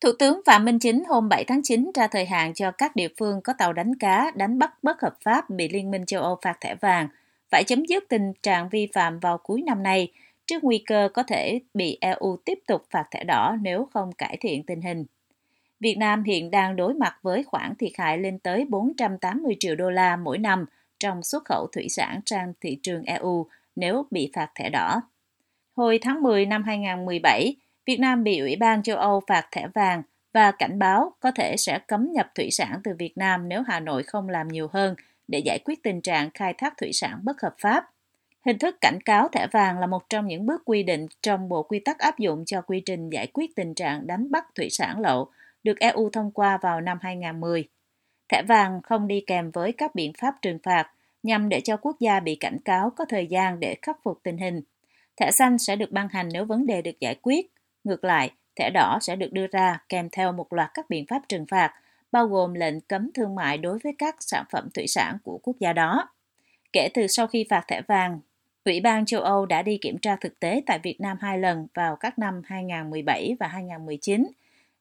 Thủ tướng Phạm Minh Chính hôm 7 tháng 9 ra thời hạn cho các địa phương có tàu đánh cá đánh bắt bất hợp pháp bị Liên minh châu Âu phạt thẻ vàng phải chấm dứt tình trạng vi phạm vào cuối năm nay trước nguy cơ có thể bị EU tiếp tục phạt thẻ đỏ nếu không cải thiện tình hình. Việt Nam hiện đang đối mặt với khoản thiệt hại lên tới 480 triệu đô la mỗi năm trong xuất khẩu thủy sản sang thị trường EU nếu bị phạt thẻ đỏ. Hồi tháng 10 năm 2017, Việt Nam bị Ủy ban châu Âu phạt thẻ vàng và cảnh báo có thể sẽ cấm nhập thủy sản từ Việt Nam nếu Hà Nội không làm nhiều hơn để giải quyết tình trạng khai thác thủy sản bất hợp pháp. Hình thức cảnh cáo thẻ vàng là một trong những bước quy định trong bộ quy tắc áp dụng cho quy trình giải quyết tình trạng đánh bắt thủy sản lậu được EU thông qua vào năm 2010. Thẻ vàng không đi kèm với các biện pháp trừng phạt nhằm để cho quốc gia bị cảnh cáo có thời gian để khắc phục tình hình. Thẻ xanh sẽ được ban hành nếu vấn đề được giải quyết. Ngược lại, thẻ đỏ sẽ được đưa ra kèm theo một loạt các biện pháp trừng phạt, bao gồm lệnh cấm thương mại đối với các sản phẩm thủy sản của quốc gia đó. Kể từ sau khi phạt thẻ vàng, Ủy ban châu Âu đã đi kiểm tra thực tế tại Việt Nam hai lần vào các năm 2017 và 2019.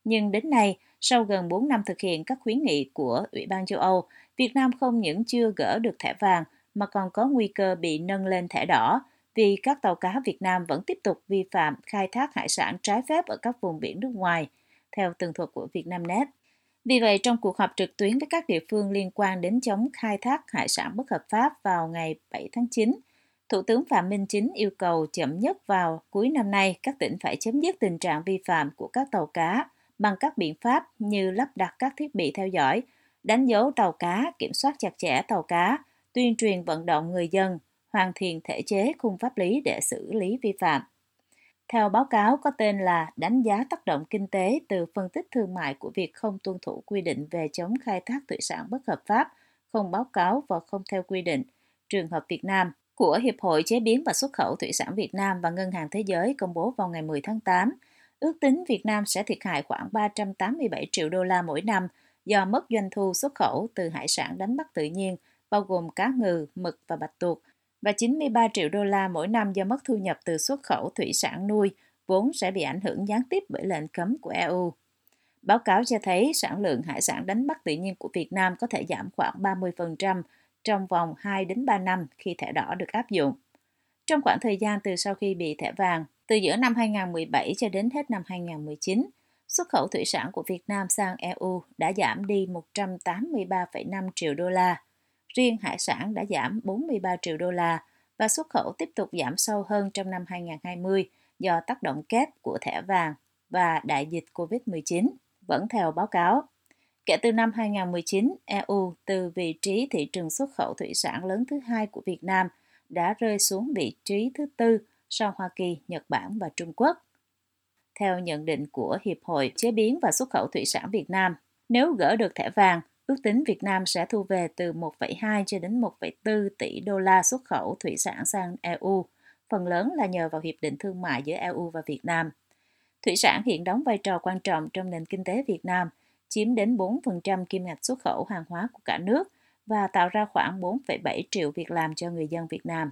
Nhưng đến nay, sau gần 4 năm thực hiện các khuyến nghị của Ủy ban châu Âu, Việt Nam không những chưa gỡ được thẻ vàng mà còn có nguy cơ bị nâng lên thẻ đỏ vì các tàu cá Việt Nam vẫn tiếp tục vi phạm khai thác hải sản trái phép ở các vùng biển nước ngoài, theo tường thuật của Vietnamnet. Vì vậy, trong cuộc họp trực tuyến với các địa phương liên quan đến chống khai thác hải sản bất hợp pháp vào ngày 7 tháng 9, Thủ tướng Phạm Minh Chính yêu cầu chậm nhất vào cuối năm nay các tỉnh phải chấm dứt tình trạng vi phạm của các tàu cá bằng các biện pháp như lắp đặt các thiết bị theo dõi, đánh dấu tàu cá, kiểm soát chặt chẽ tàu cá, tuyên truyền vận động người dân, hoàn thiện thể chế khung pháp lý để xử lý vi phạm. Theo báo cáo có tên là Đánh giá tác động kinh tế từ phân tích thương mại của việc không tuân thủ quy định về chống khai thác thủy sản bất hợp pháp, không báo cáo và không theo quy định, trường hợp Việt Nam của Hiệp hội Chế biến và Xuất khẩu Thủy sản Việt Nam và Ngân hàng Thế giới công bố vào ngày 10 tháng 8, ước tính Việt Nam sẽ thiệt hại khoảng 387 triệu đô la mỗi năm do mất doanh thu xuất khẩu từ hải sản đánh bắt tự nhiên, bao gồm cá ngừ, mực và bạch tuộc, và 93 triệu đô la mỗi năm do mất thu nhập từ xuất khẩu thủy sản nuôi, vốn sẽ bị ảnh hưởng gián tiếp bởi lệnh cấm của EU. Báo cáo cho thấy sản lượng hải sản đánh bắt tự nhiên của Việt Nam có thể giảm khoảng 30% trong vòng 2 đến 3 năm khi thẻ đỏ được áp dụng. Trong khoảng thời gian từ sau khi bị thẻ vàng, từ giữa năm 2017 cho đến hết năm 2019, xuất khẩu thủy sản của Việt Nam sang EU đã giảm đi 183,5 triệu đô la. Riêng hải sản đã giảm 43 triệu đô la và xuất khẩu tiếp tục giảm sâu hơn trong năm 2020 do tác động kép của thẻ vàng và đại dịch COVID-19. Vẫn theo báo cáo, kể từ năm 2019, EU từ vị trí thị trường xuất khẩu thủy sản lớn thứ hai của Việt Nam đã rơi xuống vị trí thứ tư sau Hoa Kỳ, Nhật Bản và Trung Quốc. Theo nhận định của Hiệp hội Chế biến và Xuất khẩu Thủy sản Việt Nam, nếu gỡ được thẻ vàng, ước tính Việt Nam sẽ thu về từ 1,2 cho đến 1,4 tỷ đô la xuất khẩu thủy sản sang EU, phần lớn là nhờ vào Hiệp định Thương mại giữa EU và Việt Nam. Thủy sản hiện đóng vai trò quan trọng trong nền kinh tế Việt Nam, chiếm đến 4% kim ngạch xuất khẩu hàng hóa của cả nước và tạo ra khoảng 4,7 triệu việc làm cho người dân Việt Nam.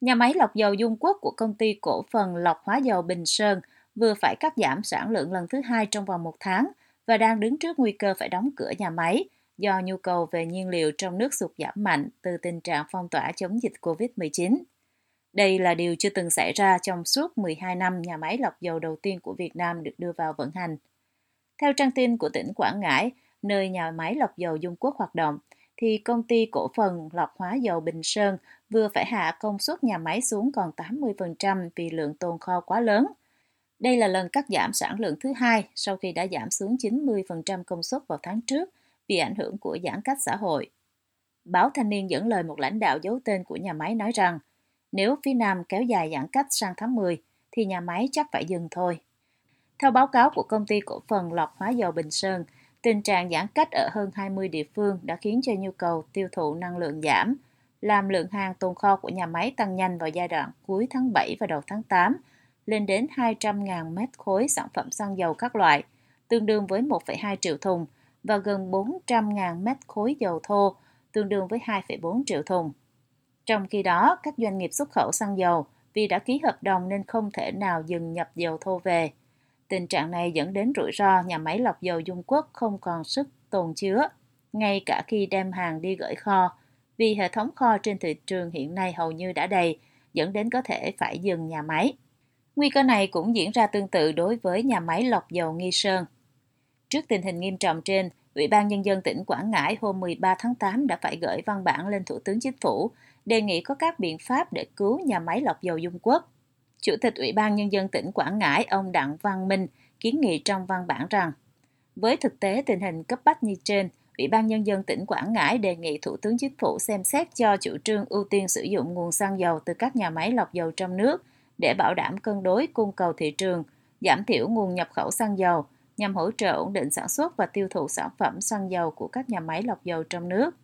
Nhà máy lọc dầu Dung Quốc của công ty cổ phần lọc hóa dầu Bình Sơn vừa phải cắt giảm sản lượng lần thứ hai trong vòng một tháng và đang đứng trước nguy cơ phải đóng cửa nhà máy do nhu cầu về nhiên liệu trong nước sụt giảm mạnh từ tình trạng phong tỏa chống dịch COVID-19. Đây là điều chưa từng xảy ra trong suốt 12 năm nhà máy lọc dầu đầu tiên của Việt Nam được đưa vào vận hành. Theo trang tin của tỉnh Quảng Ngãi, nơi nhà máy lọc dầu Dung Quốc hoạt động, thì công ty cổ phần lọc hóa dầu Bình Sơn vừa phải hạ công suất nhà máy xuống còn 80% vì lượng tồn kho quá lớn. Đây là lần cắt giảm sản lượng thứ hai sau khi đã giảm xuống 90% công suất vào tháng trước vì ảnh hưởng của giãn cách xã hội. Báo Thanh niên dẫn lời một lãnh đạo giấu tên của nhà máy nói rằng nếu phía Nam kéo dài giãn cách sang tháng 10 thì nhà máy chắc phải dừng thôi. Theo báo cáo của công ty cổ phần lọc hóa dầu Bình Sơn, tình trạng giãn cách ở hơn 20 địa phương đã khiến cho nhu cầu tiêu thụ năng lượng giảm, làm lượng hàng tồn kho của nhà máy tăng nhanh vào giai đoạn cuối tháng 7 và đầu tháng 8, lên đến 200.000 mét khối sản phẩm xăng dầu các loại, tương đương với 1,2 triệu thùng, và gần 400.000 mét khối dầu thô, tương đương với 2,4 triệu thùng. Trong khi đó, các doanh nghiệp xuất khẩu xăng dầu vì đã ký hợp đồng nên không thể nào dừng nhập dầu thô về. Tình trạng này dẫn đến rủi ro nhà máy lọc dầu Dung Quốc không còn sức tồn chứa, ngay cả khi đem hàng đi gửi kho, vì hệ thống kho trên thị trường hiện nay hầu như đã đầy, dẫn đến có thể phải dừng nhà máy. Nguy cơ này cũng diễn ra tương tự đối với nhà máy lọc dầu Nghi Sơn. Trước tình hình nghiêm trọng trên, Ủy ban Nhân dân tỉnh Quảng Ngãi hôm 13 tháng 8 đã phải gửi văn bản lên Thủ tướng Chính phủ đề nghị có các biện pháp để cứu nhà máy lọc dầu Dung Quốc. Chủ tịch Ủy ban Nhân dân tỉnh Quảng Ngãi ông Đặng Văn Minh kiến nghị trong văn bản rằng với thực tế tình hình cấp bách như trên, Ủy ban Nhân dân tỉnh Quảng Ngãi đề nghị Thủ tướng Chính phủ xem xét cho chủ trương ưu tiên sử dụng nguồn xăng dầu từ các nhà máy lọc dầu trong nước để bảo đảm cân đối cung cầu thị trường, giảm thiểu nguồn nhập khẩu xăng dầu nhằm hỗ trợ ổn định sản xuất và tiêu thụ sản phẩm xăng dầu của các nhà máy lọc dầu trong nước.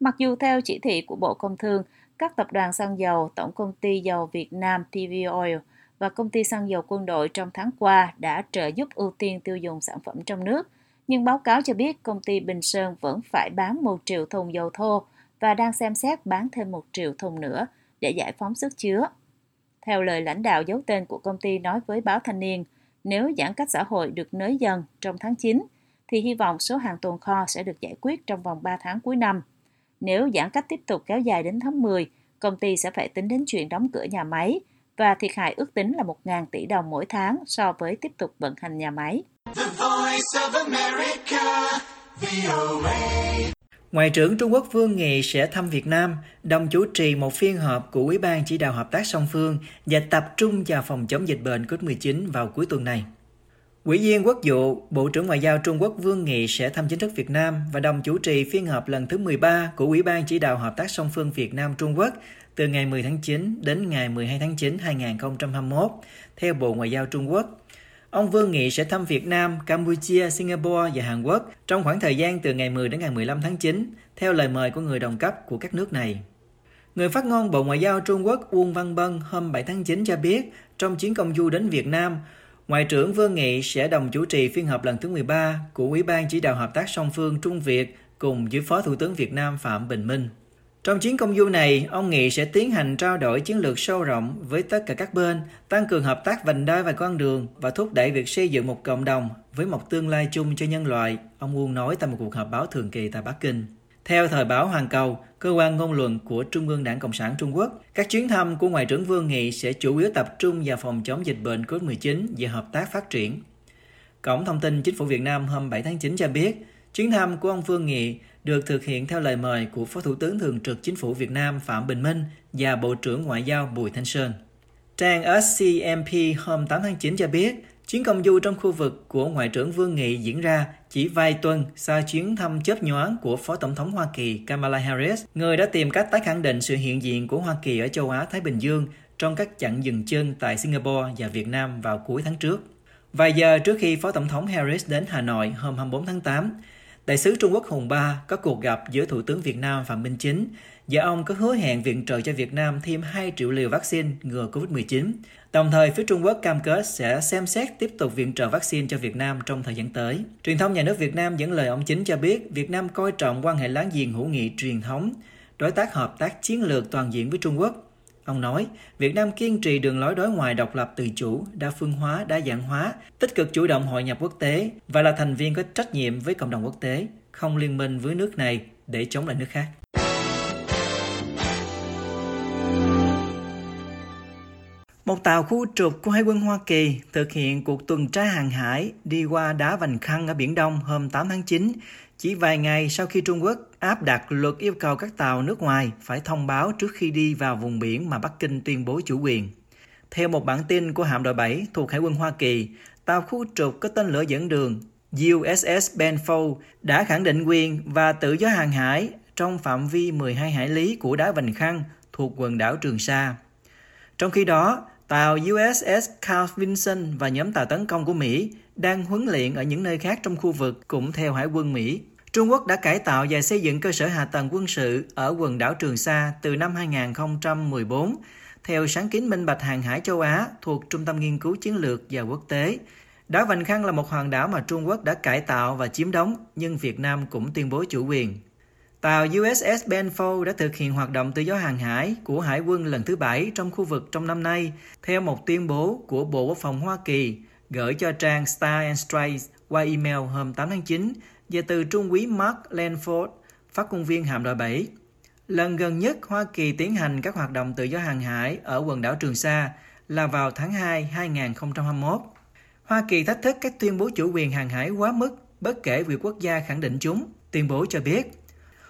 Mặc dù theo chỉ thị của Bộ Công Thương, các tập đoàn xăng dầu, Tổng công ty dầu Việt Nam PV Oil và công ty xăng dầu quân đội trong tháng qua đã trợ giúp ưu tiên tiêu dùng sản phẩm trong nước, nhưng báo cáo cho biết công ty Bình Sơn vẫn phải bán 1 triệu thùng dầu thô và đang xem xét bán thêm 1 triệu thùng nữa để giải phóng sức chứa. Theo lời lãnh đạo giấu tên của công ty nói với báo Thanh niên, nếu giãn cách xã hội được nới dần trong tháng 9, thì hy vọng số hàng tồn kho sẽ được giải quyết trong vòng 3 tháng cuối năm. Nếu giãn cách tiếp tục kéo dài đến tháng 10, công ty sẽ phải tính đến chuyện đóng cửa nhà máy và thiệt hại ước tính là 1.000 tỷ đồng mỗi tháng so với tiếp tục vận hành nhà máy. Ngoại trưởng Trung Quốc Vương Nghị sẽ thăm Việt Nam, đồng chủ trì một phiên họp của Ủy ban chỉ đạo hợp tác song phương và tập trung vào phòng chống dịch bệnh COVID-19 vào cuối tuần này. quỹ viên Quốc vụ, Bộ trưởng Ngoại giao Trung Quốc Vương Nghị sẽ thăm chính thức Việt Nam và đồng chủ trì phiên họp lần thứ 13 của Ủy ban chỉ đạo hợp tác song phương Việt Nam Trung Quốc từ ngày 10 tháng 9 đến ngày 12 tháng 9 2021, theo Bộ Ngoại giao Trung Quốc. Ông Vương Nghị sẽ thăm Việt Nam, Campuchia, Singapore và Hàn Quốc trong khoảng thời gian từ ngày 10 đến ngày 15 tháng 9, theo lời mời của người đồng cấp của các nước này. Người phát ngôn Bộ Ngoại giao Trung Quốc Uông Văn Bân hôm 7 tháng 9 cho biết, trong chuyến công du đến Việt Nam, Ngoại trưởng Vương Nghị sẽ đồng chủ trì phiên họp lần thứ 13 của Ủy ban chỉ đạo hợp tác song phương Trung Việt cùng với Phó Thủ tướng Việt Nam Phạm Bình Minh. Trong chuyến công du này, ông Nghị sẽ tiến hành trao đổi chiến lược sâu rộng với tất cả các bên, tăng cường hợp tác vành đai và con đường và thúc đẩy việc xây dựng một cộng đồng với một tương lai chung cho nhân loại, ông Uông nói tại một cuộc họp báo thường kỳ tại Bắc Kinh. Theo thời báo Hoàn Cầu, cơ quan ngôn luận của Trung ương Đảng Cộng sản Trung Quốc, các chuyến thăm của Ngoại trưởng Vương Nghị sẽ chủ yếu tập trung vào phòng chống dịch bệnh COVID-19 và hợp tác phát triển. Cổng thông tin Chính phủ Việt Nam hôm 7 tháng 9 cho biết, chuyến thăm của ông Vương Nghị được thực hiện theo lời mời của Phó Thủ tướng Thường trực Chính phủ Việt Nam Phạm Bình Minh và Bộ trưởng Ngoại giao Bùi Thanh Sơn. Trang SCMP hôm 8 tháng 9 cho biết, chuyến công du trong khu vực của Ngoại trưởng Vương Nghị diễn ra chỉ vài tuần sau chuyến thăm chớp nhoáng của Phó Tổng thống Hoa Kỳ Kamala Harris, người đã tìm cách tái khẳng định sự hiện diện của Hoa Kỳ ở châu Á-Thái Bình Dương trong các chặng dừng chân tại Singapore và Việt Nam vào cuối tháng trước. Vài giờ trước khi Phó Tổng thống Harris đến Hà Nội hôm 24 tháng 8, Đại sứ Trung Quốc Hùng Ba có cuộc gặp giữa Thủ tướng Việt Nam Phạm Minh Chính và ông có hứa hẹn viện trợ cho Việt Nam thêm 2 triệu liều vaccine ngừa COVID-19. Đồng thời, phía Trung Quốc cam kết sẽ xem xét tiếp tục viện trợ vaccine cho Việt Nam trong thời gian tới. Truyền thông nhà nước Việt Nam dẫn lời ông Chính cho biết Việt Nam coi trọng quan hệ láng giềng hữu nghị truyền thống, đối tác hợp tác chiến lược toàn diện với Trung Quốc. Ông nói, Việt Nam kiên trì đường lối đối ngoại độc lập tự chủ, đa phương hóa, đa dạng hóa, tích cực chủ động hội nhập quốc tế và là thành viên có trách nhiệm với cộng đồng quốc tế, không liên minh với nước này để chống lại nước khác. Một tàu khu trục của Hải quân Hoa Kỳ thực hiện cuộc tuần tra hàng hải đi qua đá Vành Khăn ở Biển Đông hôm 8 tháng 9, chỉ vài ngày sau khi Trung Quốc áp đặt luật yêu cầu các tàu nước ngoài phải thông báo trước khi đi vào vùng biển mà Bắc Kinh tuyên bố chủ quyền. Theo một bản tin của hạm đội 7 thuộc Hải quân Hoa Kỳ, tàu khu trục có tên lửa dẫn đường USS Benfold đã khẳng định quyền và tự do hàng hải trong phạm vi 12 hải lý của đá Vành Khăn thuộc quần đảo Trường Sa. Trong khi đó, tàu USS Carl Vinson và nhóm tàu tấn công của Mỹ đang huấn luyện ở những nơi khác trong khu vực cũng theo Hải quân Mỹ. Trung Quốc đã cải tạo và xây dựng cơ sở hạ tầng quân sự ở quần đảo Trường Sa từ năm 2014 theo sáng kiến minh bạch hàng hải châu Á thuộc Trung tâm Nghiên cứu Chiến lược và Quốc tế. Đảo Vành Khăn là một hòn đảo mà Trung Quốc đã cải tạo và chiếm đóng, nhưng Việt Nam cũng tuyên bố chủ quyền. Tàu USS Benfold đã thực hiện hoạt động tự do hàng hải của Hải quân lần thứ bảy trong khu vực trong năm nay, theo một tuyên bố của Bộ Quốc phòng Hoa Kỳ gửi cho trang Star and Stripes qua email hôm 8 tháng 9 về từ Trung úy Mark Lanford, phát ngôn viên hạm đội 7. Lần gần nhất Hoa Kỳ tiến hành các hoạt động tự do hàng hải ở quần đảo Trường Sa là vào tháng 2 2021. Hoa Kỳ thách thức các tuyên bố chủ quyền hàng hải quá mức bất kể việc quốc gia khẳng định chúng. Tuyên bố cho biết,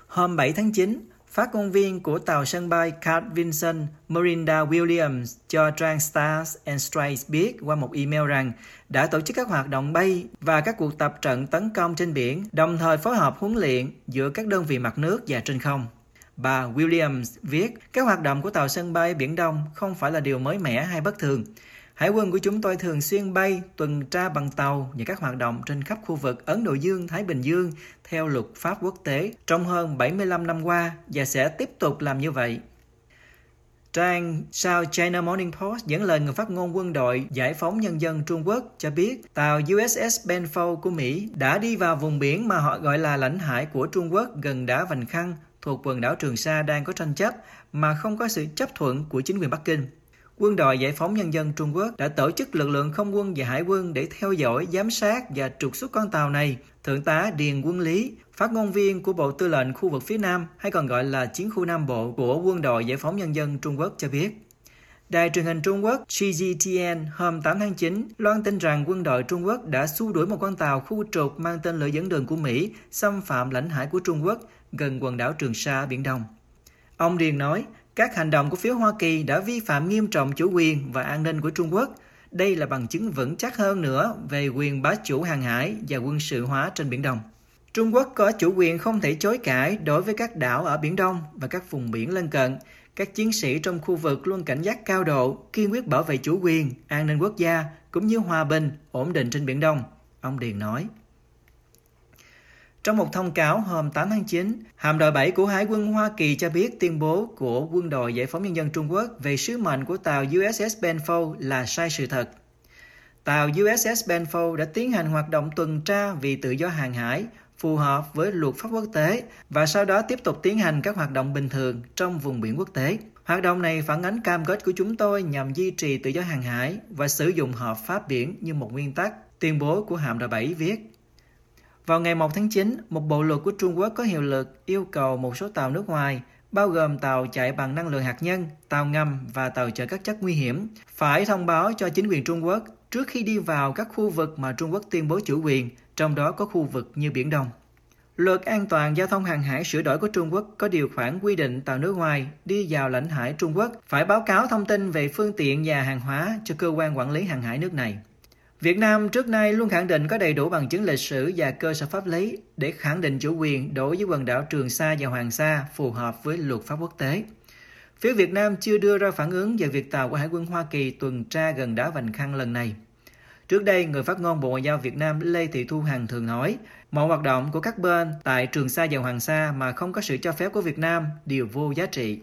hôm 7 tháng 9, phát ngôn viên của tàu sân bay Carl Vinson Marinda Williams cho trang Stars and Stripes biết qua một email rằng đã tổ chức các hoạt động bay và các cuộc tập trận tấn công trên biển, đồng thời phối hợp huấn luyện giữa các đơn vị mặt nước và trên không. Bà Williams viết, các hoạt động của tàu sân bay Biển Đông không phải là điều mới mẻ hay bất thường. Hải quân của chúng tôi thường xuyên bay, tuần tra bằng tàu và các hoạt động trên khắp khu vực Ấn Độ Dương-Thái Bình Dương theo luật pháp quốc tế trong hơn 75 năm qua và sẽ tiếp tục làm như vậy. Trang South China Morning Post dẫn lời người phát ngôn quân đội Giải phóng Nhân dân Trung Quốc cho biết tàu USS Benfold của Mỹ đã đi vào vùng biển mà họ gọi là lãnh hải của Trung Quốc gần đá Vành Khăn thuộc quần đảo Trường Sa đang có tranh chấp mà không có sự chấp thuận của chính quyền Bắc Kinh. Quân đội Giải phóng Nhân dân Trung Quốc đã tổ chức lực lượng không quân và hải quân để theo dõi, giám sát và trục xuất con tàu này. Thượng tá Điền Quân Lý, phát ngôn viên của Bộ Tư lệnh khu vực phía Nam hay còn gọi là Chiến khu Nam Bộ của Quân đội Giải phóng Nhân dân Trung Quốc cho biết. Đài truyền hình Trung Quốc CGTN hôm 8 tháng 9 loan tin rằng quân đội Trung Quốc đã xua đuổi một con tàu khu trục mang tên lửa dẫn đường của Mỹ xâm phạm lãnh hải của Trung Quốc gần quần đảo Trường Sa, Biển Đông. Ông Điền nói, các hành động của phía Hoa Kỳ đã vi phạm nghiêm trọng chủ quyền và an ninh của Trung Quốc. Đây là bằng chứng vững chắc hơn nữa về quyền bá chủ hàng hải và quân sự hóa trên Biển Đông. Trung Quốc có chủ quyền không thể chối cãi đối với các đảo ở Biển Đông và các vùng biển lân cận. Các chiến sĩ trong khu vực luôn cảnh giác cao độ, kiên quyết bảo vệ chủ quyền, an ninh quốc gia cũng như hòa bình, ổn định trên Biển Đông, ông Điền nói. Trong một thông cáo hôm 8 tháng 9, hạm đội 7 của Hải quân Hoa Kỳ cho biết tuyên bố của Quân đội Giải phóng Nhân dân Trung Quốc về sứ mệnh của tàu USS Benfold là sai sự thật. Tàu USS Benfold đã tiến hành hoạt động tuần tra vì tự do hàng hải phù hợp với luật pháp quốc tế và sau đó tiếp tục tiến hành các hoạt động bình thường trong vùng biển quốc tế. Hoạt động này phản ánh cam kết của chúng tôi nhằm duy trì tự do hàng hải và sử dụng hợp pháp biển như một nguyên tắc, tuyên bố của hạm đội 7 viết. Vào ngày 1 tháng 9, một bộ luật của Trung Quốc có hiệu lực yêu cầu một số tàu nước ngoài, bao gồm tàu chạy bằng năng lượng hạt nhân, tàu ngầm và tàu chở các chất nguy hiểm, phải thông báo cho chính quyền Trung Quốc trước khi đi vào các khu vực mà Trung Quốc tuyên bố chủ quyền, trong đó có khu vực như Biển Đông. Luật an toàn giao thông hàng hải sửa đổi của Trung Quốc có điều khoản quy định tàu nước ngoài đi vào lãnh hải Trung Quốc phải báo cáo thông tin về phương tiện và hàng hóa cho cơ quan quản lý hàng hải nước này. Việt Nam trước nay luôn khẳng định có đầy đủ bằng chứng lịch sử và cơ sở pháp lý để khẳng định chủ quyền đối với quần đảo Trường Sa và Hoàng Sa phù hợp với luật pháp quốc tế. Phía Việt Nam chưa đưa ra phản ứng về việc tàu của Hải quân Hoa Kỳ tuần tra gần đá Vành Khăn lần này. Trước đây, người phát ngôn Bộ Ngoại giao Việt Nam Lê Thị Thu Hằng thường nói, mọi hoạt động của các bên tại Trường Sa và Hoàng Sa mà không có sự cho phép của Việt Nam đều vô giá trị.